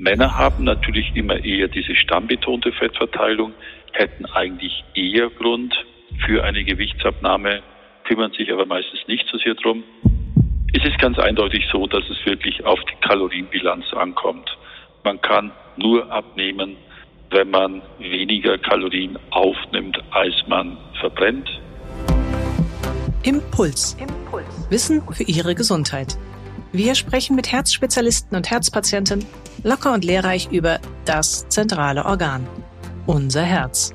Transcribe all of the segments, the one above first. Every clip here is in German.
Männer haben natürlich immer eher diese stammbetonte Fettverteilung, hätten eigentlich eher Grund für eine Gewichtsabnahme, kümmern sich aber meistens nicht so sehr drum. Es ist ganz eindeutig so, dass es wirklich auf die Kalorienbilanz ankommt. Man kann nur abnehmen, wenn man weniger Kalorien aufnimmt, als man verbrennt. Impuls. Impuls. Wissen für Ihre Gesundheit. Wir sprechen mit Herzspezialisten und Herzpatienten locker und lehrreich über das zentrale Organ, unser Herz.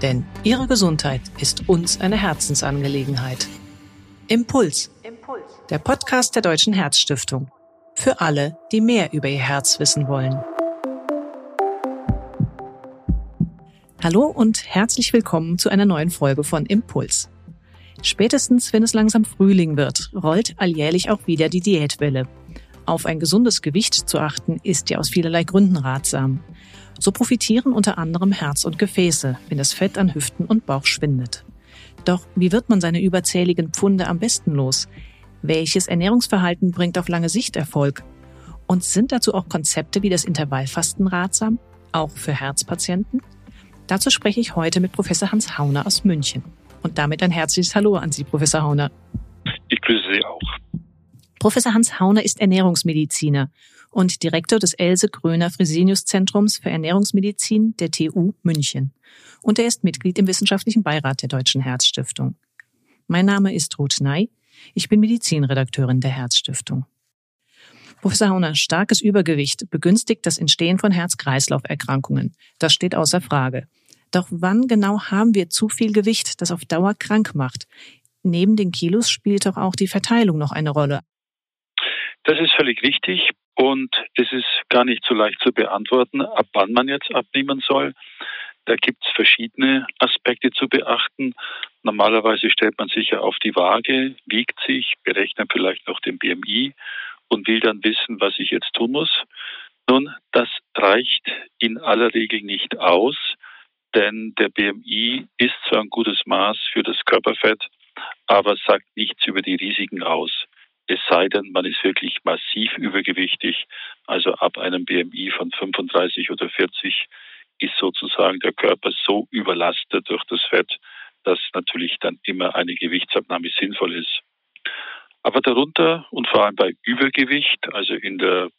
Denn Ihre Gesundheit ist uns eine Herzensangelegenheit. Impuls. Impuls. Der Podcast der Deutschen Herzstiftung. Für alle, die mehr über ihr Herz wissen wollen. Hallo und herzlich willkommen zu einer neuen Folge von Impuls. Spätestens, wenn es langsam Frühling wird, rollt alljährlich auch wieder die Diätwelle. Auf ein gesundes Gewicht zu achten, ist ja aus vielerlei Gründen ratsam. So profitieren unter anderem Herz und Gefäße, wenn das Fett an Hüften und Bauch schwindet. Doch wie wird man seine überzähligen Pfunde am besten los? Welches Ernährungsverhalten bringt auf lange Sicht Erfolg? Und sind dazu auch Konzepte wie das Intervallfasten ratsam, auch für Herzpatienten? Dazu spreche ich heute mit Professor Hans Hauner aus München. Und damit ein herzliches Hallo an Sie, Professor Hauner. Ich grüße Sie auch. Professor Hans Hauner ist Ernährungsmediziner und Direktor des Else Gröner Fresenius Zentrums für Ernährungsmedizin der TU München. Und er ist Mitglied im wissenschaftlichen Beirat der Deutschen Herzstiftung. Mein Name ist Ruth Ney. Ich bin Medizinredakteurin der Herzstiftung. Professor Hauner, starkes Übergewicht begünstigt das Entstehen von Herz-Kreislauf-Erkrankungen. Das steht außer Frage. Doch wann genau haben wir zu viel Gewicht, das auf Dauer krank macht? Neben den Kilos spielt doch auch die Verteilung noch eine Rolle. Das ist völlig richtig und es ist gar nicht so leicht zu beantworten, ab wann man jetzt abnehmen soll. Da gibt es verschiedene Aspekte zu beachten. Normalerweise stellt man sich ja auf die Waage, wiegt sich, berechnet vielleicht noch den BMI und will dann wissen, was ich jetzt tun muss. Nun, das reicht in aller Regel nicht aus denn der BMI ist zwar ein gutes Maß für das Körperfett, aber sagt nichts über die Risiken aus. Es sei denn, man ist wirklich massiv übergewichtig, also ab einem BMI von 35 oder 40 ist sozusagen der Körper so überlastet durch das Fett, dass natürlich dann immer eine Gewichtsabnahme sinnvoll ist. Aber darunter und vor allem bei Übergewicht, also in der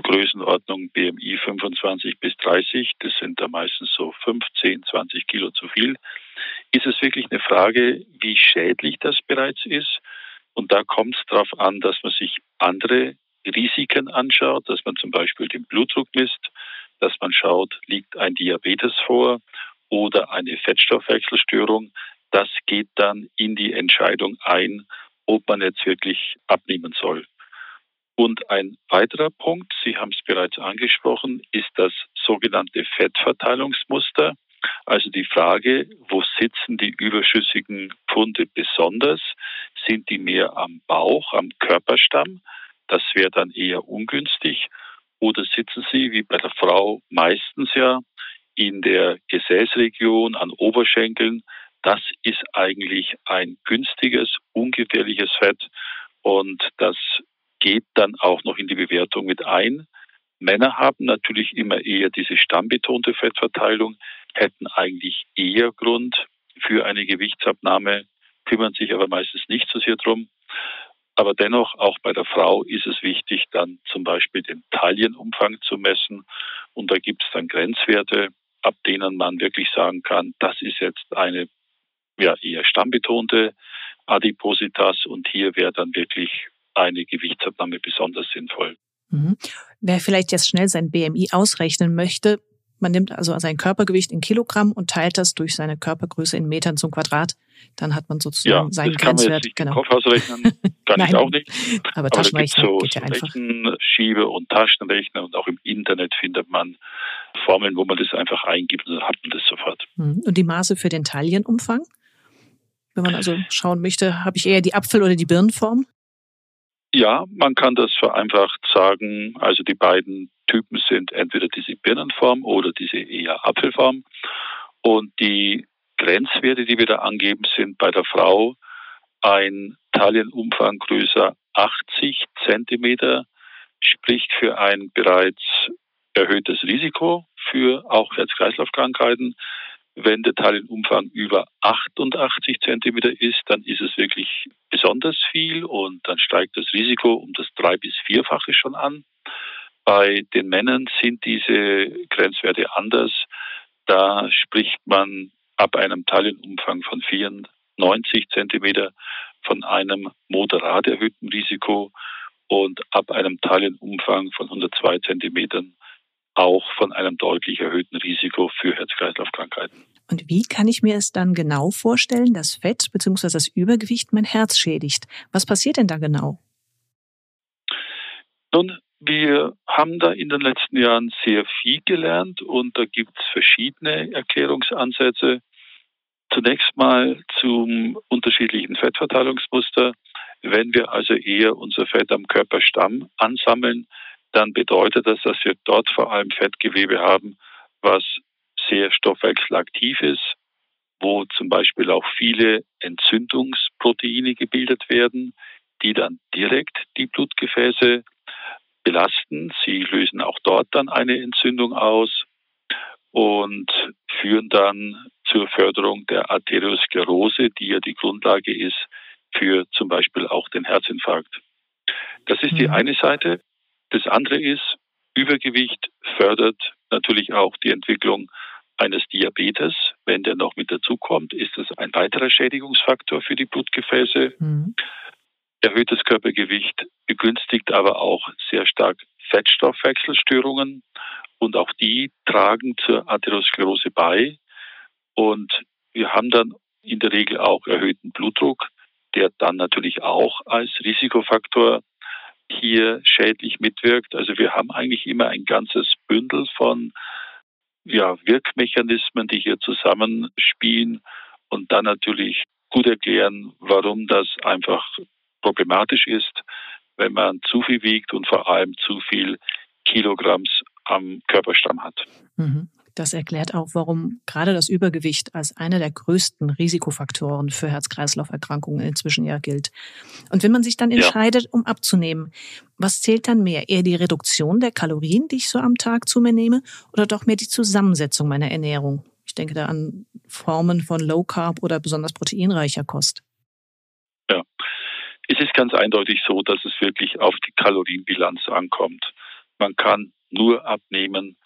Größenordnung BMI 25 bis 30, das sind da meistens so 15, 20 Kilo zu viel, ist es wirklich eine Frage, wie schädlich das bereits ist. Und da kommt es darauf an, dass man sich andere Risiken anschaut, dass man zum Beispiel den Blutdruck misst, dass man schaut, liegt ein Diabetes vor oder eine Fettstoffwechselstörung. Das geht dann in die Entscheidung ein, ob man jetzt wirklich abnehmen soll. Und ein weiterer Punkt, Sie haben es bereits angesprochen, ist das sogenannte Fettverteilungsmuster. Also die Frage, wo sitzen die überschüssigen Pfunde besonders? Sind die mehr am Bauch, am Körperstamm? Das wäre dann eher ungünstig. Oder sitzen sie, wie bei der Frau meistens ja, in der Gesäßregion, an Oberschenkeln? Das ist eigentlich ein günstiges, ungefährliches Fett. Und das geht dann auch noch in die Bewertung mit ein. Männer haben natürlich immer eher diese stammbetonte Fettverteilung, hätten eigentlich eher Grund für eine Gewichtsabnahme, kümmern sich aber meistens nicht so sehr drum. Aber dennoch, auch bei der Frau ist es wichtig, dann zum Beispiel den Taillenumfang zu messen. Und da gibt es dann Grenzwerte, ab denen man wirklich sagen kann, das ist jetzt eine ja, eher stammbetonte Adipositas und hier wäre dann wirklich eine Gewichtsabnahme besonders sinnvoll. Mhm. Wer vielleicht jetzt schnell sein BMI ausrechnen möchte, man nimmt also sein Körpergewicht in Kilogramm und teilt das durch seine Körpergröße in Metern zum Quadrat. Dann hat man sozusagen ja, seinen das kann Grenzwert. Man jetzt genau. Kopf ausrechnen, kann ich auch nicht. Aber, aber Taschenrechner so, geht ja einfach. Schiebe- und Taschenrechner und auch im Internet findet man Formeln, wo man das einfach eingibt und dann hat man das sofort. Mhm. Und die Maße für den Taillenumfang? Wenn man also schauen möchte, habe ich eher die Apfel- oder die Birnenform? Ja, man kann das vereinfacht sagen. Also die beiden Typen sind entweder diese Birnenform oder diese eher Apfelform. Und die Grenzwerte, die wir da angeben, sind bei der Frau ein Taillenumfang größer 80 Zentimeter, spricht für ein bereits erhöhtes Risiko für auch Herz-Kreislauf-Krankheiten. Wenn der Teilenumfang über 88 Zentimeter ist, dann ist es wirklich besonders viel und dann steigt das Risiko um das drei- bis vierfache schon an. Bei den Männern sind diese Grenzwerte anders. Da spricht man ab einem Teilenumfang von 94 Zentimeter von einem moderat erhöhten Risiko und ab einem Teilenumfang von 102 Zentimetern auch von einem deutlich erhöhten Risiko für Herz-Kreislauf-Krankheiten. Und wie kann ich mir es dann genau vorstellen, dass Fett bzw. das Übergewicht mein Herz schädigt? Was passiert denn da genau? Nun, wir haben da in den letzten Jahren sehr viel gelernt und da gibt es verschiedene Erklärungsansätze. Zunächst mal zum unterschiedlichen Fettverteilungsmuster. Wenn wir also eher unser Fett am Körperstamm ansammeln, dann bedeutet das, dass wir dort vor allem Fettgewebe haben, was sehr stoffwechselaktiv ist, wo zum Beispiel auch viele Entzündungsproteine gebildet werden, die dann direkt die Blutgefäße belasten. Sie lösen auch dort dann eine Entzündung aus und führen dann zur Förderung der Arteriosklerose, die ja die Grundlage ist für zum Beispiel auch den Herzinfarkt. Das ist die mhm. eine Seite. Das andere ist, Übergewicht fördert natürlich auch die Entwicklung eines Diabetes. Wenn der noch mit dazukommt, ist das ein weiterer Schädigungsfaktor für die Blutgefäße. Mhm. Erhöhtes Körpergewicht begünstigt aber auch sehr stark Fettstoffwechselstörungen und auch die tragen zur Atherosklerose bei. Und wir haben dann in der Regel auch erhöhten Blutdruck, der dann natürlich auch als Risikofaktor hier schädlich mitwirkt. Also wir haben eigentlich immer ein ganzes Bündel von ja, Wirkmechanismen, die hier zusammenspielen und dann natürlich gut erklären, warum das einfach problematisch ist, wenn man zu viel wiegt und vor allem zu viel Kilogramms am Körperstamm hat. Mhm. Das erklärt auch, warum gerade das Übergewicht als einer der größten Risikofaktoren für Herz-Kreislauf-Erkrankungen inzwischen ja gilt. Und wenn man sich dann entscheidet, ja. um abzunehmen, was zählt dann mehr? Eher die Reduktion der Kalorien, die ich so am Tag zu mir nehme, oder doch mehr die Zusammensetzung meiner Ernährung? Ich denke da an Formen von Low Carb oder besonders proteinreicher Kost. Es ist ganz eindeutig so, dass es wirklich auf die Kalorienbilanz ankommt. Man kann nur abnehmen,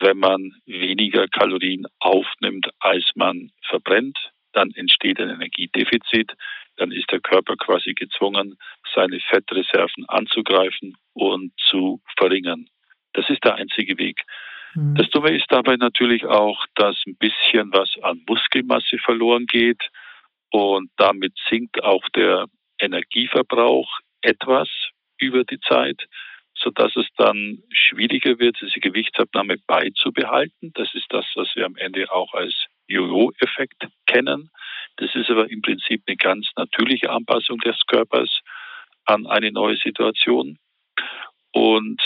wenn man weniger Kalorien aufnimmt, als man verbrennt. Dann entsteht ein Energiedefizit. Dann ist der Körper quasi gezwungen, seine Fettreserven anzugreifen und zu verringern. Das ist der einzige Weg. Mhm. Das Dumme ist dabei natürlich auch, dass ein bisschen was an Muskelmasse verloren geht und damit sinkt auch der Energieverbrauch etwas über die Zeit, sodass es dann schwieriger wird, diese Gewichtsabnahme beizubehalten. Das ist das, was wir am Ende auch als Jojo-Effekt kennen. Das ist aber im Prinzip eine ganz natürliche Anpassung des Körpers an eine neue Situation. Und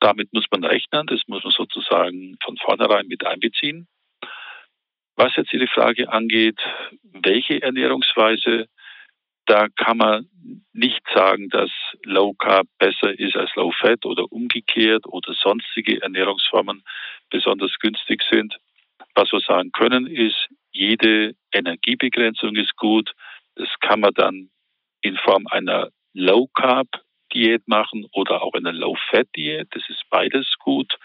damit muss man rechnen, das muss man sozusagen von vornherein mit einbeziehen. Was jetzt Ihre Frage angeht, welche Ernährungsweise da kann man nicht sagen, dass Low Carb besser ist als Low Fat oder umgekehrt oder sonstige Ernährungsformen besonders günstig sind. Was wir sagen können, ist, jede Energiebegrenzung ist gut. Das kann man dann in Form einer Low Carb Diät machen oder auch einer Low Fat Diät. Das ist beides gut.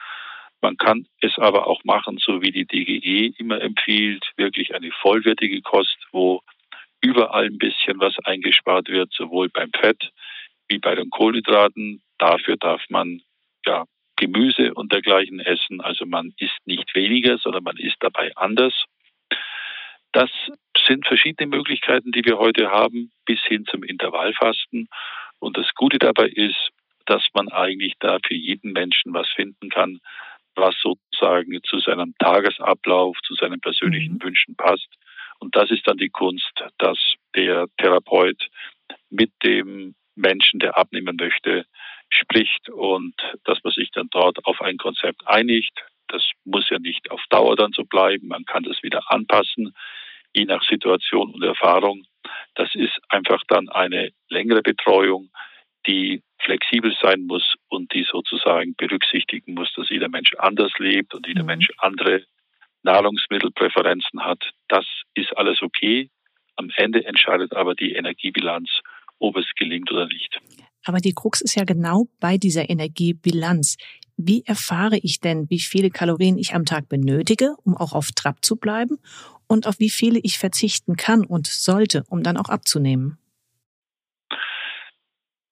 Man kann es aber auch machen, so wie die DGE immer empfiehlt, wirklich eine vollwertige Kost, wo überall ein bisschen was eingespart wird, sowohl beim Fett wie bei den Kohlenhydraten. Dafür darf man ja Gemüse und dergleichen essen. Also man isst nicht weniger, sondern man isst dabei anders. Das sind verschiedene Möglichkeiten, die wir heute haben, bis hin zum Intervallfasten. Und das Gute dabei ist, dass man eigentlich da für jeden Menschen was finden kann, was sozusagen zu seinem Tagesablauf, zu seinen persönlichen mhm. Wünschen passt. Und das ist dann die Kunst, dass der Therapeut mit dem Menschen, der abnehmen möchte, spricht und dass man sich dann dort auf ein Konzept einigt. Das muss ja nicht auf Dauer dann so bleiben. Man kann das wieder anpassen, je nach Situation und Erfahrung. Das ist einfach dann eine längere Betreuung, die flexibel sein muss und die sozusagen berücksichtigen muss, dass jeder Mensch anders lebt und jeder mhm. Mensch andere Nahrungsmittelpräferenzen hat. Das ist alles okay. Am Ende entscheidet aber die Energiebilanz, ob es gelingt oder nicht. Aber die Krux ist ja genau bei dieser Energiebilanz. Wie erfahre ich denn, wie viele Kalorien ich am Tag benötige, um auch auf Trab zu bleiben und auf wie viele ich verzichten kann und sollte, um dann auch abzunehmen?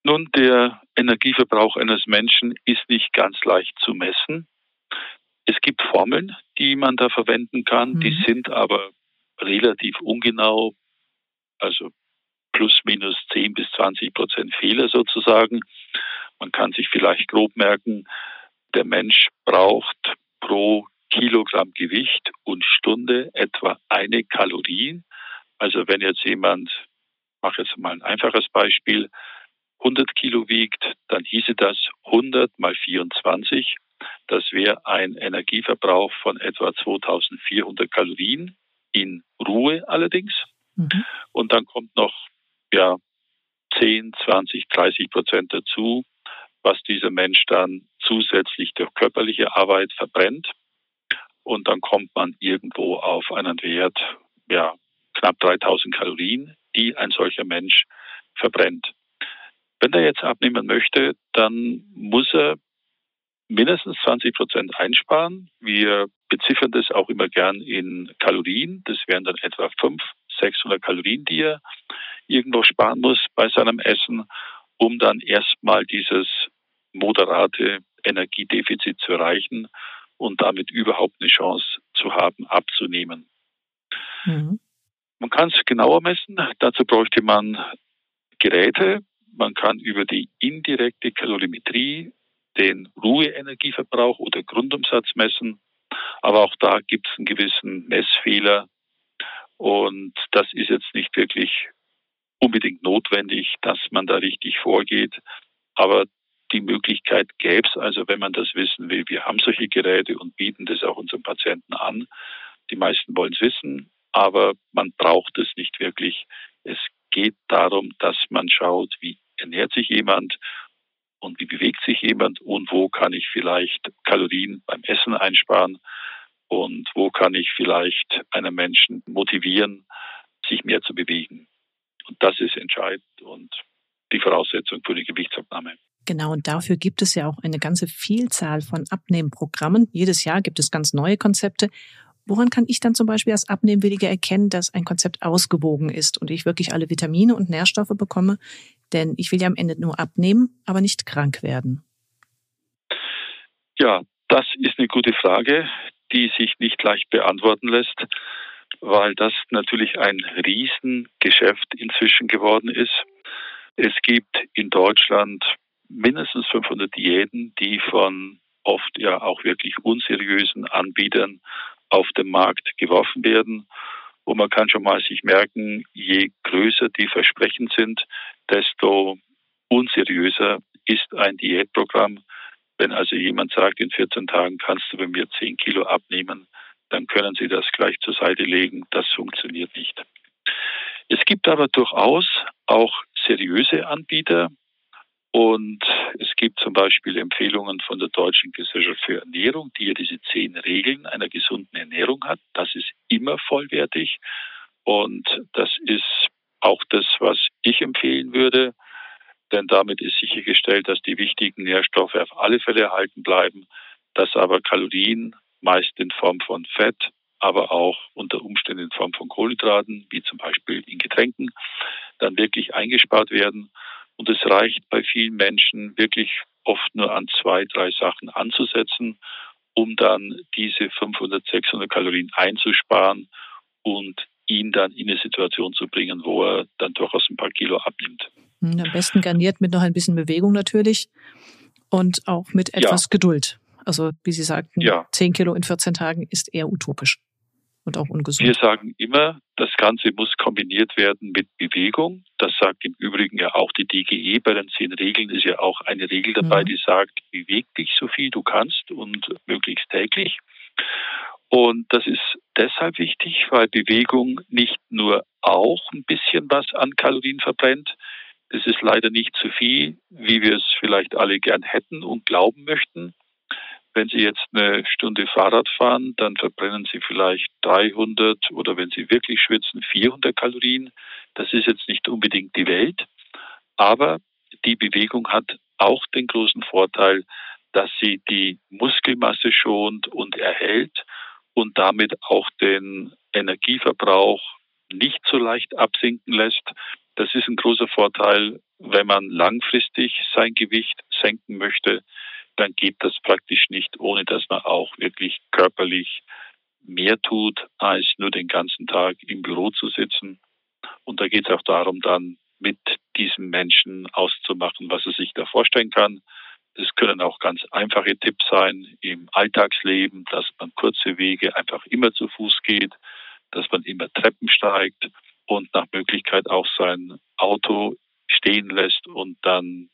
Nun, der Energieverbrauch eines Menschen ist nicht ganz leicht zu messen. Es gibt Formeln, die man da verwenden kann, mhm. die sind aber relativ ungenau, also plus minus 10 bis 20 Prozent Fehler sozusagen. Man kann sich vielleicht grob merken, der Mensch braucht pro Kilogramm Gewicht und Stunde etwa eine Kalorie. Also wenn jetzt jemand, ich mache jetzt mal ein einfaches Beispiel, 100 Kilo wiegt, dann hieße das 100 mal 24. Das wäre ein Energieverbrauch von etwa 2400 Kalorien in Ruhe allerdings. Mhm. Und dann kommt noch ja, 10, 20, 30 Prozent dazu, was dieser Mensch dann zusätzlich durch körperliche Arbeit verbrennt. Und dann kommt man irgendwo auf einen Wert, ja, knapp 3000 Kalorien, die ein solcher Mensch verbrennt. Wenn er jetzt abnehmen möchte, dann muss er mindestens 20 Prozent einsparen. Wir beziffern das auch immer gern in Kalorien. Das wären dann etwa 500, 600 Kalorien, die er irgendwo sparen muss bei seinem Essen, um dann erstmal dieses moderate Energiedefizit zu erreichen und damit überhaupt eine Chance zu haben, abzunehmen. Mhm. Man kann es genauer messen. Dazu bräuchte man Geräte. Man kann über die indirekte Kalorimetrie den Ruheenergieverbrauch oder Grundumsatz messen. Aber auch da gibt es einen gewissen Messfehler. Und das ist jetzt nicht wirklich unbedingt notwendig, dass man da richtig vorgeht. Aber die Möglichkeit gäbe es, also wenn man das wissen will. Wir haben solche Geräte und bieten das auch unseren Patienten an. Die meisten wollen es wissen, aber man braucht es nicht wirklich. Es geht darum, dass man schaut, wie ernährt sich jemand und wie bewegt sich jemand und wo kann ich vielleicht Kalorien beim Essen einsparen und wo kann ich vielleicht einen Menschen motivieren, sich mehr zu bewegen. Und das ist entscheidend und die Voraussetzung für die Gewichtsabnahme. Genau, und dafür gibt es ja auch eine ganze Vielzahl von Abnehmprogrammen. Jedes Jahr gibt es ganz neue Konzepte. Woran kann ich dann zum Beispiel als Abnehmwilliger erkennen, dass ein Konzept ausgewogen ist und ich wirklich alle Vitamine und Nährstoffe bekomme? Denn ich will ja am Ende nur abnehmen, aber nicht krank werden. Ja, das ist eine gute Frage, die sich nicht leicht beantworten lässt, weil das natürlich ein Riesengeschäft inzwischen geworden ist. Es gibt in Deutschland mindestens 500 Diäten, die von oft ja auch wirklich unseriösen Anbietern auf den Markt geworfen werden. Und man kann schon mal sich merken, je größer die Versprechen sind, desto unseriöser ist ein Diätprogramm. Wenn also jemand sagt, in 14 Tagen kannst du bei mir 10 Kilo abnehmen, dann können Sie das gleich zur Seite legen. Das funktioniert nicht. Es gibt aber durchaus auch seriöse Anbieter, und es gibt zum Beispiel Empfehlungen von der Deutschen Gesellschaft für Ernährung, die ja diese zehn Regeln einer gesunden Ernährung hat. Das ist immer vollwertig. Und das ist auch das, was ich empfehlen würde. Denn damit ist sichergestellt, dass die wichtigen Nährstoffe auf alle Fälle erhalten bleiben, dass aber Kalorien meist in Form von Fett, aber auch unter Umständen in Form von Kohlenhydraten, wie zum Beispiel in Getränken, dann wirklich eingespart werden und es reicht bei vielen Menschen wirklich oft nur an zwei, drei Sachen anzusetzen, um dann diese 500, 600 Kalorien einzusparen und ihn dann in eine Situation zu bringen, wo er dann durchaus ein paar Kilo abnimmt. Hm, am besten garniert mit noch ein bisschen Bewegung natürlich und auch mit etwas ja. Geduld. Also wie Sie sagten, ja. 10 Kilo in 14 Tagen ist eher utopisch und auch ungesund. Wir sagen immer, das Ganze muss kombiniert werden mit Bewegung. Das sagt im Übrigen ja auch die DGE. Bei den zehn Regeln ist ja auch eine Regel dabei, mhm. die sagt, beweg dich so viel du kannst und möglichst täglich. Und das ist deshalb wichtig, weil Bewegung nicht nur auch ein bisschen was an Kalorien verbrennt. Das ist leider nicht zu viel, wie wir es vielleicht alle gern hätten und glauben möchten. Wenn Sie jetzt eine Stunde Fahrrad fahren, dann verbrennen Sie vielleicht 300 oder wenn Sie wirklich schwitzen 400 Kalorien. Das ist jetzt nicht unbedingt die Welt, aber die Bewegung hat auch den großen Vorteil, dass sie die Muskelmasse schont und erhält und damit auch den Energieverbrauch nicht so leicht absinken lässt. Das ist ein großer Vorteil, wenn man langfristig sein Gewicht senken möchte, dann geht das praktisch nicht, ohne dass man auch wirklich körperlich mehr tut, als nur den ganzen Tag im Büro zu sitzen. Und da geht es auch darum, dann mit diesem Menschen auszumachen, was er sich da vorstellen kann. Das können auch ganz einfache Tipps sein im Alltagsleben, dass man kurze Wege einfach immer zu Fuß geht, dass man immer Treppen steigt und nach Möglichkeit auch sein Auto stehen lässt und dann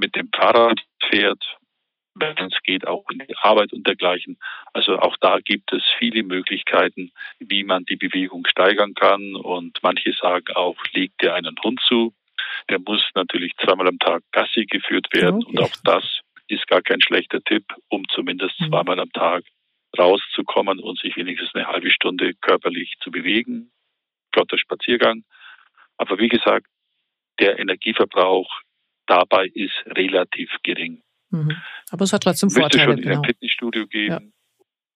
mit dem Fahrrad fährt, wenn es geht, auch in die Arbeit und dergleichen. Also auch da gibt es viele Möglichkeiten, wie man die Bewegung steigern kann. Und manche sagen auch, legt dir einen Hund zu. Der muss natürlich zweimal am Tag Gassi geführt werden. Okay. Und auch das ist gar kein schlechter Tipp, um zumindest mhm. zweimal am Tag rauszukommen und sich wenigstens eine halbe Stunde körperlich zu bewegen. Flotter Spaziergang. Aber wie gesagt, der Energieverbrauch dabei ist relativ gering. Mhm. Aber es hat trotzdem Vorteile. schon genau. in ein Fitnessstudio gehen ja.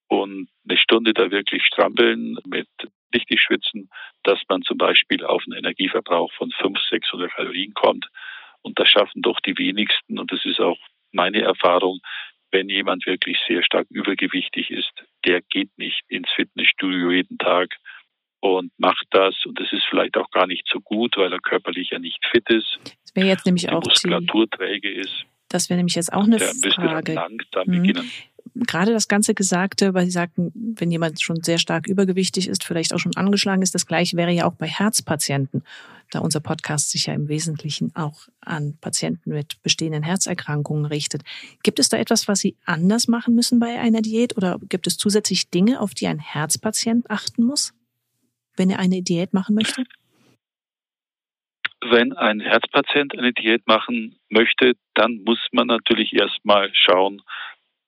und eine Stunde da wirklich strampeln mit richtig schwitzen, dass man zum Beispiel auf einen Energieverbrauch von 500, 600 Kalorien kommt. Und das schaffen doch die wenigsten. Und das ist auch meine Erfahrung. Wenn jemand wirklich sehr stark übergewichtig ist, der geht nicht ins Fitnessstudio jeden Tag und macht das. Und das ist vielleicht auch gar nicht so gut, weil er körperlich ja nicht fit ist. Das wäre jetzt nämlich die auch Muskulatur träge ist. Das wäre nämlich jetzt auch eine Frage. Mhm. Gerade das ganze Gesagte, weil Sie sagten, wenn jemand schon sehr stark übergewichtig ist, vielleicht auch schon angeschlagen ist, das gleiche wäre ja auch bei Herzpatienten, da unser Podcast sich ja im Wesentlichen auch an Patienten mit bestehenden Herzerkrankungen richtet. Gibt es da etwas, was Sie anders machen müssen bei einer Diät oder gibt es zusätzlich Dinge, auf die ein Herzpatient achten muss, wenn er eine Diät machen möchte? wenn ein Herzpatient eine Diät machen möchte, dann muss man natürlich erstmal schauen,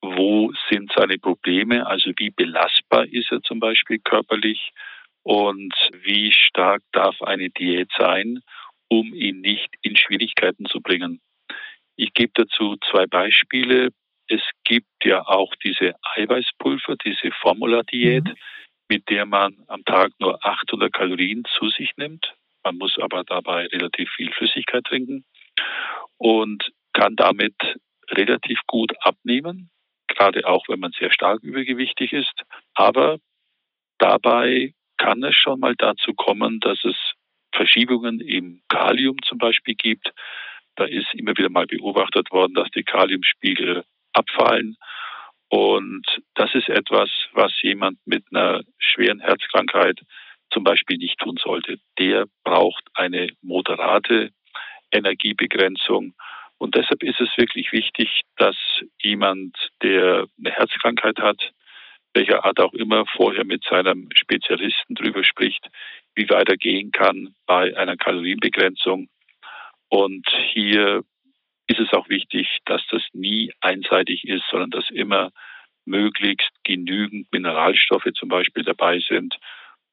wo sind seine Probleme, also wie belastbar ist er zum Beispiel körperlich und wie stark darf eine Diät sein, um ihn nicht in Schwierigkeiten zu bringen. Ich gebe dazu zwei Beispiele. Es gibt ja auch diese Eiweißpulver, diese Formula-Diät, mhm. Mit der man am Tag nur 800 Kalorien zu sich nimmt. Man muss aber dabei relativ viel Flüssigkeit trinken und kann damit relativ gut abnehmen, gerade auch wenn man sehr stark übergewichtig ist. Aber dabei kann es schon mal dazu kommen, dass es Verschiebungen im Kalium zum Beispiel gibt. Da ist immer wieder mal beobachtet worden, dass die Kaliumspiegel abfallen. Und das ist etwas, was jemand mit einer schweren Herzkrankheit zum Beispiel nicht tun sollte. Der braucht eine moderate Energiebegrenzung. Und deshalb ist es wirklich wichtig, dass jemand, der eine Herzkrankheit hat, welcher Art auch immer, vorher mit seinem Spezialisten darüber spricht, wie weitergehen kann bei einer Kalorienbegrenzung. Und hier ist es auch wichtig, dass das nie einseitig ist, sondern dass immer möglichst genügend Mineralstoffe zum Beispiel dabei sind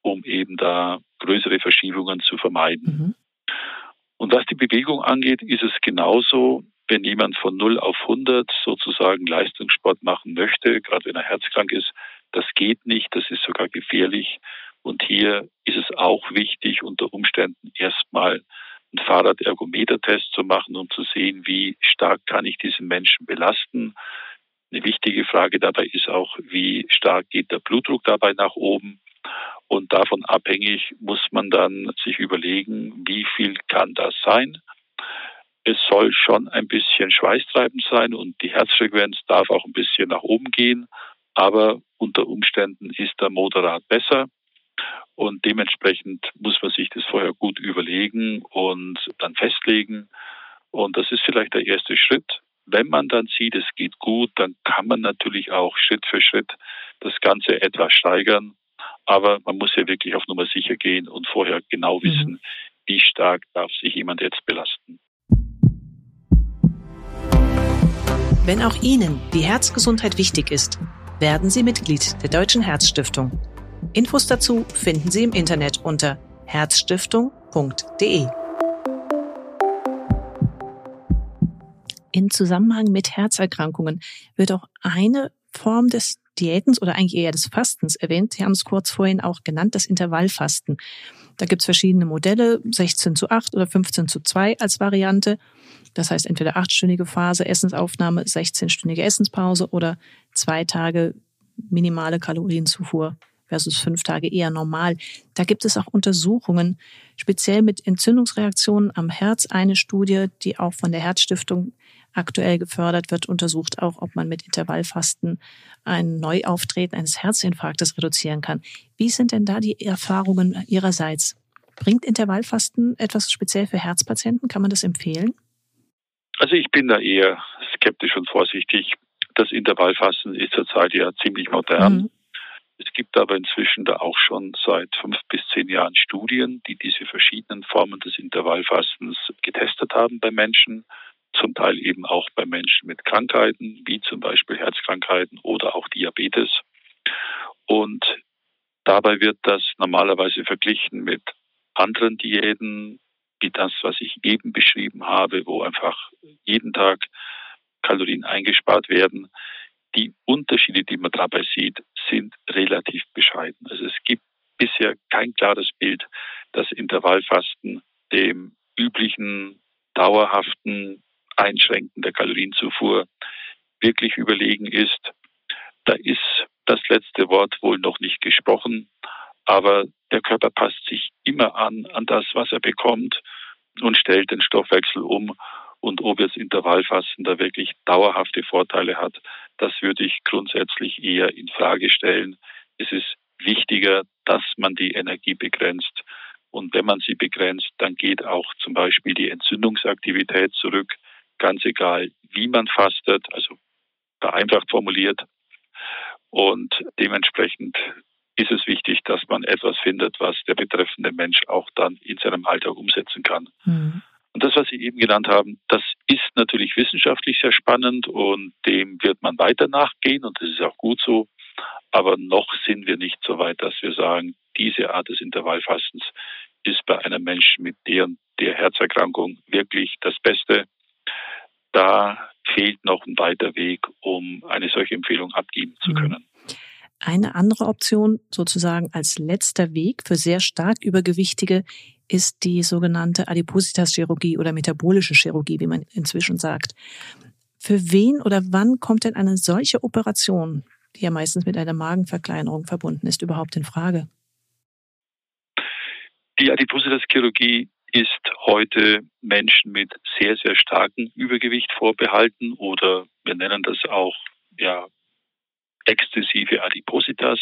um eben da größere Verschiebungen zu vermeiden. Mhm. Und was die Bewegung angeht, ist es genauso, wenn jemand von 0 auf 100 sozusagen Leistungssport machen möchte, gerade wenn er herzkrank ist, das geht nicht, das ist sogar gefährlich. Und hier ist es auch wichtig, unter Umständen erstmal einen Fahrradergometertest zu machen, um zu sehen, wie stark kann ich diesen Menschen belasten. Eine wichtige Frage dabei ist auch, wie stark geht der Blutdruck dabei nach oben. Und davon abhängig muss man dann sich überlegen, wie viel kann das sein. Es soll schon ein bisschen schweißtreibend sein und die Herzfrequenz darf auch ein bisschen nach oben gehen, aber unter Umständen ist der moderat besser. Und dementsprechend muss man sich das vorher gut überlegen und dann festlegen. Und das ist vielleicht der erste Schritt. Wenn man dann sieht, es geht gut, dann kann man natürlich auch Schritt für Schritt das Ganze etwas steigern. Aber man muss ja wirklich auf Nummer sicher gehen und vorher genau mhm. wissen, mhm. wie stark darf sich jemand jetzt belasten. Wenn auch Ihnen die Herzgesundheit wichtig ist, werden Sie Mitglied der Deutschen Herzstiftung. Infos dazu finden Sie im Internet unter herzstiftung.de. In Zusammenhang mit Herzerkrankungen wird auch eine Form des Diätens oder eigentlich eher des Fastens erwähnt. Sie haben es kurz vorhin auch genannt, das Intervallfasten. Da gibt es verschiedene Modelle, 16 zu 8 oder 15 zu 2 als Variante. Das heißt entweder achtstündige Phase, Essensaufnahme, 16-stündige Essenspause oder zwei Tage minimale Kalorienzufuhr versus fünf Tage eher normal. Da gibt es auch Untersuchungen, speziell mit Entzündungsreaktionen am Herz. Eine Studie, die auch von der Herzstiftung aktuell gefördert wird, untersucht auch, ob man mit Intervallfasten ein Neuauftreten eines Herzinfarktes reduzieren kann. Wie sind denn da die Erfahrungen Ihrerseits? Bringt Intervallfasten etwas speziell für Herzpatienten? Kann man das empfehlen? Also ich bin da eher skeptisch und vorsichtig. Das Intervallfasten ist zurzeit ja ziemlich modern. Mhm. Es gibt aber inzwischen da auch schon seit fünf bis zehn Jahren Studien, die diese verschiedenen Formen des Intervallfastens getestet haben bei Menschen, zum Teil eben auch bei Menschen mit Krankheiten, wie zum Beispiel Herzkrankheiten oder auch Diabetes. Und dabei wird das normalerweise verglichen mit anderen Diäten, wie das, was ich eben beschrieben habe, wo einfach jeden Tag Kalorien eingespart werden. Die Unterschiede, die man dabei sieht, sind relativ bescheiden. Also es gibt bisher kein klares Bild, dass Intervallfasten dem üblichen dauerhaften Einschränken der Kalorienzufuhr wirklich überlegen ist. Da ist das letzte Wort wohl noch nicht gesprochen, aber der Körper passt sich immer an, an das, was er bekommt und stellt den Stoffwechsel um. Und ob jetzt Intervallfasten da wirklich dauerhafte Vorteile hat, das würde ich grundsätzlich eher in Frage stellen. Es ist wichtiger, dass man die Energie begrenzt. Und wenn man sie begrenzt, dann geht auch zum Beispiel die Entzündungsaktivität zurück ganz egal, wie man fastet, also vereinfacht formuliert. Und dementsprechend ist es wichtig, dass man etwas findet, was der betreffende Mensch auch dann in seinem Alltag umsetzen kann. Mhm. Und das, was Sie eben genannt haben, das ist natürlich wissenschaftlich sehr spannend und dem wird man weiter nachgehen und das ist auch gut so. Aber noch sind wir nicht so weit, dass wir sagen, diese Art des Intervallfastens ist bei einem Menschen mit der und der Herzerkrankung wirklich das Beste da fehlt noch ein weiter Weg, um eine solche Empfehlung abgeben zu mhm. können. Eine andere Option, sozusagen als letzter Weg für sehr stark Übergewichtige, ist die sogenannte Adipositas-Chirurgie oder metabolische Chirurgie, wie man inzwischen sagt. Für wen oder wann kommt denn eine solche Operation, die ja meistens mit einer Magenverkleinerung verbunden ist, überhaupt in Frage? Die Adipositas-Chirurgie ist heute Menschen mit sehr, sehr starkem Übergewicht vorbehalten oder wir nennen das auch ja, exzessive Adipositas.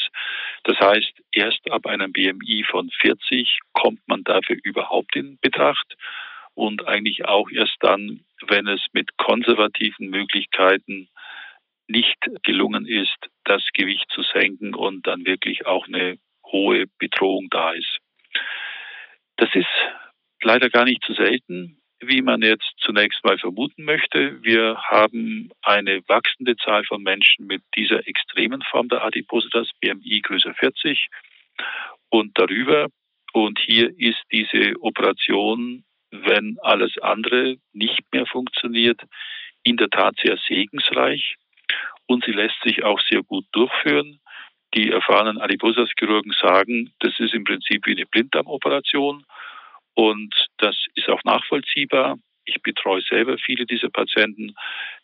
Das heißt, erst ab einem BMI von 40 kommt man dafür überhaupt in Betracht und eigentlich auch erst dann, wenn es mit konservativen Möglichkeiten nicht gelungen ist, das Gewicht zu senken und dann wirklich auch eine hohe Bedrohung da ist. Das ist leider gar nicht so selten, wie man jetzt zunächst mal vermuten möchte. Wir haben eine wachsende Zahl von Menschen mit dieser extremen Form der Adipositas, BMI größer 40 und darüber. Und hier ist diese Operation, wenn alles andere nicht mehr funktioniert, in der Tat sehr segensreich und sie lässt sich auch sehr gut durchführen. Die erfahrenen Adipositas-Chirurgen sagen, das ist im Prinzip wie eine Blinddarmoperation und das ist auch nachvollziehbar. Ich betreue selber viele dieser Patienten.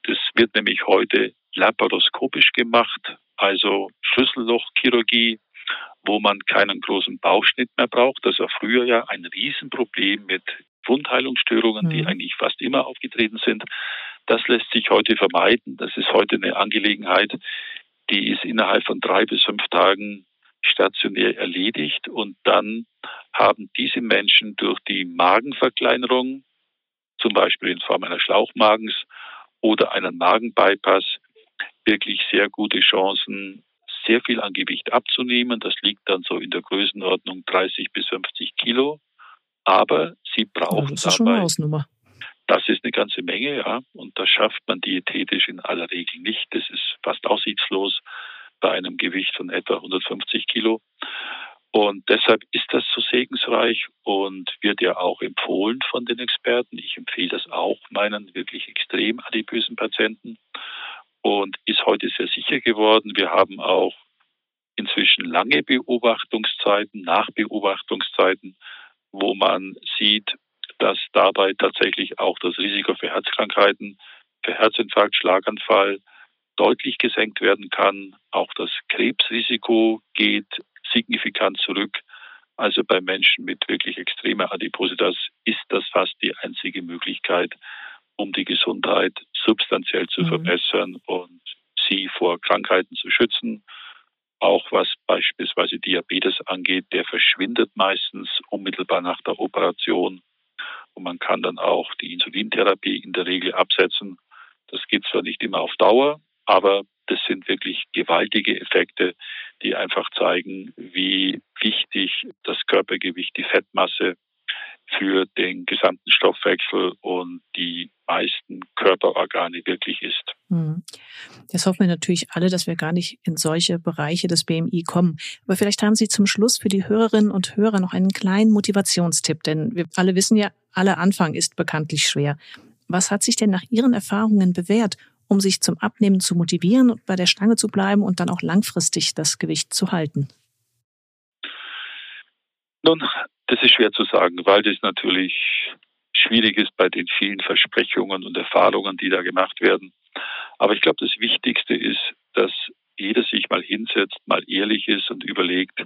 Das wird nämlich heute laparoskopisch gemacht, also Schlüssellochchirurgie, wo man keinen großen Bauchschnitt mehr braucht. Das war früher ja ein Riesenproblem mit Wundheilungsstörungen, mhm. die eigentlich fast immer aufgetreten sind. Das lässt sich heute vermeiden. Das ist heute eine Angelegenheit, die ist innerhalb von drei bis fünf Tagen stationär erledigt und dann haben diese Menschen durch die Magenverkleinerung, zum Beispiel in Form einer Schlauchmagens oder einen Magenbypass, wirklich sehr gute Chancen, sehr viel an Gewicht abzunehmen. Das liegt dann so in der Größenordnung 30 bis 50 Kilo aber sie brauchen das ist schon eine. Das ist eine ganze Menge, ja. Und das schafft man diätetisch in aller Regel nicht. Das ist fast aussichtslos bei einem Gewicht von etwa 150 Kilo. Und deshalb ist das so segensreich und wird ja auch empfohlen von den Experten. Ich empfehle das auch meinen wirklich extrem adipösen Patienten und ist heute sehr sicher geworden. Wir haben auch inzwischen lange Beobachtungszeiten, Nachbeobachtungszeiten, wo man sieht, dass dabei tatsächlich auch das Risiko für Herzkrankheiten, für Herzinfarkt, Schlaganfall deutlich gesenkt werden kann. Auch das Krebsrisiko geht signifikant zurück. Also bei Menschen mit wirklich extremer Adipositas ist das fast die einzige Möglichkeit, um die Gesundheit substanziell zu mhm. verbessern und sie vor Krankheiten zu schützen. Auch was beispielsweise Diabetes angeht, der verschwindet meistens unmittelbar nach der Operation. Und man kann dann auch die Insulintherapie in der Regel absetzen. Das geht zwar nicht immer auf Dauer, aber das sind wirklich gewaltige Effekte, die einfach zeigen, wie wichtig das Körpergewicht, die Fettmasse für den gesamten Stoffwechsel und die meisten Körperorgane wirklich ist. Hm. Jetzt hoffen wir natürlich alle, dass wir gar nicht in solche Bereiche des BMI kommen. Aber vielleicht haben Sie zum Schluss für die Hörerinnen und Hörer noch einen kleinen Motivationstipp, denn wir alle wissen ja, aller Anfang ist bekanntlich schwer. Was hat sich denn nach Ihren Erfahrungen bewährt, um sich zum Abnehmen zu motivieren und bei der Stange zu bleiben und dann auch langfristig das Gewicht zu halten? Nun, das ist schwer zu sagen, weil das natürlich schwierig ist bei den vielen Versprechungen und Erfahrungen, die da gemacht werden. Aber ich glaube, das Wichtigste ist, dass jeder sich mal hinsetzt, mal ehrlich ist und überlegt,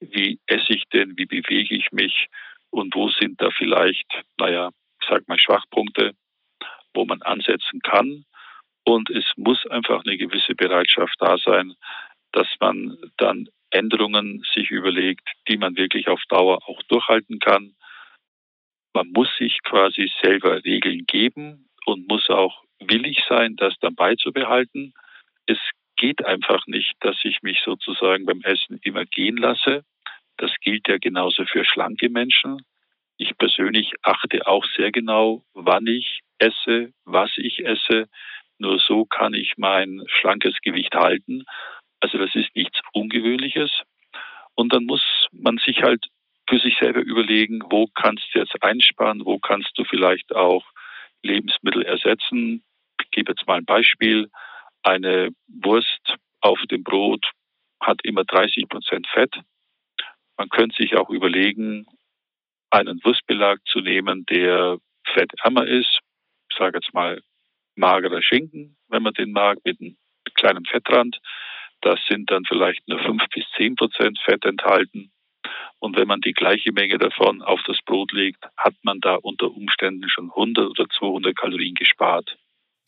wie esse ich denn, wie bewege ich mich und wo sind da vielleicht, naja, ich sag mal Schwachpunkte, wo man ansetzen kann und es muss einfach eine gewisse Bereitschaft da sein, dass man dann Änderungen sich überlegt, die man wirklich auf Dauer auch durchhalten kann. Man muss sich quasi selber Regeln geben und muss auch willig sein, das dann beizubehalten. Es geht einfach nicht, dass ich mich sozusagen beim Essen immer gehen lasse. Das gilt ja genauso für schlanke Menschen. Ich persönlich achte auch sehr genau, wann ich esse, was ich esse, nur so kann ich mein schlankes Gewicht halten. Also das ist nichts Ungewöhnliches. Und dann muss man sich halt für sich selber überlegen, wo kannst du jetzt einsparen, wo kannst du vielleicht auch Lebensmittel ersetzen. Ich gebe jetzt mal ein Beispiel. Eine Wurst auf dem Brot hat immer 30 Prozent Fett. Man könnte sich auch überlegen, einen Wurstbelag zu nehmen, der fettärmer ist. Ich sage jetzt mal magerer Schinken, wenn man den mag, mit einem kleinen Fettrand. Das sind dann vielleicht nur fünf bis zehn Prozent Fett enthalten. Und wenn man die gleiche Menge davon auf das Brot legt, hat man da unter Umständen schon 100 oder 200 Kalorien gespart.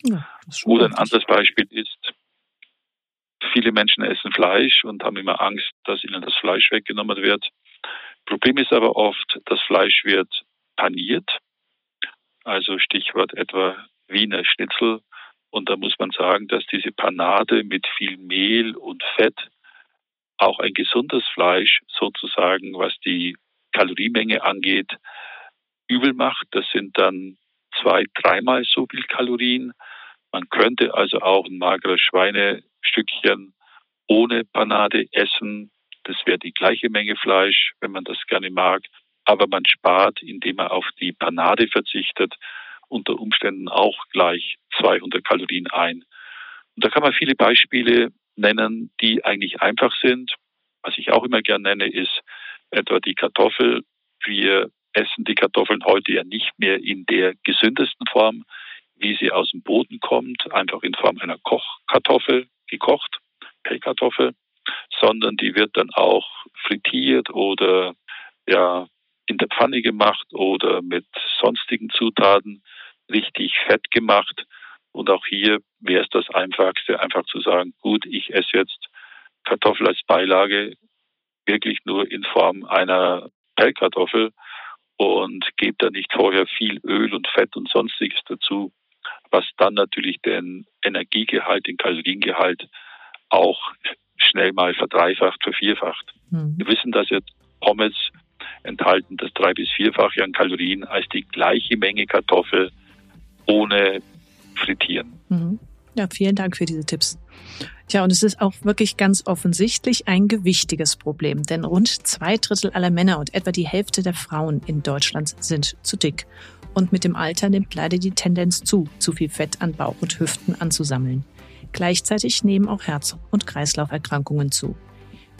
Ja, oder ein anderes Beispiel ist, viele Menschen essen Fleisch und haben immer Angst, dass ihnen das Fleisch weggenommen wird. Problem ist aber oft, das Fleisch wird paniert. Also Stichwort etwa Wiener Schnitzel. Und da muss man sagen, dass diese Panade mit viel Mehl und Fett auch ein gesundes Fleisch sozusagen, was die Kaloriemenge angeht, übel macht. Das sind dann zwei, dreimal so viel Kalorien. Man könnte also auch ein mageres Schweinestückchen ohne Panade essen. Das wäre die gleiche Menge Fleisch, wenn man das gerne mag. Aber man spart, indem man auf die Panade verzichtet, unter Umständen auch gleich 200 Kalorien ein. Und da kann man viele Beispiele nennen, die eigentlich einfach sind. Was ich auch immer gerne nenne, ist etwa die Kartoffel. Wir essen die Kartoffeln heute ja nicht mehr in der gesündesten Form, wie sie aus dem Boden kommt, einfach in Form einer Kochkartoffel, gekocht, Pellkartoffel, sondern die wird dann auch frittiert oder ja in der Pfanne gemacht oder mit sonstigen Zutaten richtig fett gemacht. Und auch hier wäre es das Einfachste, einfach zu sagen, gut, ich esse jetzt Kartoffel als Beilage wirklich nur in Form einer Pellkartoffel und gebe da nicht vorher viel Öl und Fett und sonstiges dazu, was dann natürlich den Energiegehalt, den Kaloriengehalt auch schnell mal verdreifacht, vervierfacht. Mhm. Wir wissen, dass jetzt Pommes enthalten das drei- bis vierfache an Kalorien als die gleiche Menge Kartoffel ohne Frittieren. Mhm. Ja, vielen Dank für diese Tipps. Tja, und es ist auch wirklich ganz offensichtlich ein gewichtiges Problem, denn rund zwei Drittel aller Männer und etwa die Hälfte der Frauen in Deutschland sind zu dick. Und mit dem Alter nimmt leider die Tendenz zu, zu viel Fett an Bauch und Hüften anzusammeln. Gleichzeitig nehmen auch Herz- und Kreislauferkrankungen zu.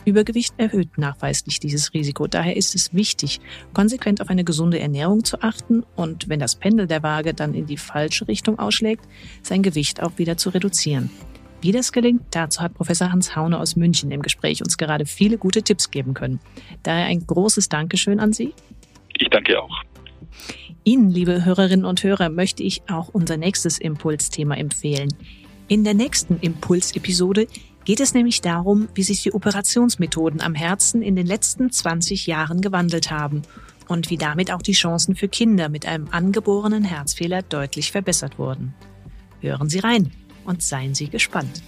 Übergewicht erhöht nachweislich dieses Risiko. Daher ist es wichtig, konsequent auf eine gesunde Ernährung zu achten und wenn das Pendel der Waage dann in die falsche Richtung ausschlägt, sein Gewicht auch wieder zu reduzieren. Wie das gelingt, dazu hat Professor Hans Haune aus München im Gespräch uns gerade viele gute Tipps geben können. Daher ein großes Dankeschön an Sie. Ich danke auch. Ihnen, liebe Hörerinnen und Hörer, möchte ich auch unser nächstes Impulsthema empfehlen. In der nächsten Impulsepisode geht es nämlich darum, wie sich die Operationsmethoden am Herzen in den letzten 20 Jahren gewandelt haben und wie damit auch die Chancen für Kinder mit einem angeborenen Herzfehler deutlich verbessert wurden. Hören Sie rein und seien Sie gespannt.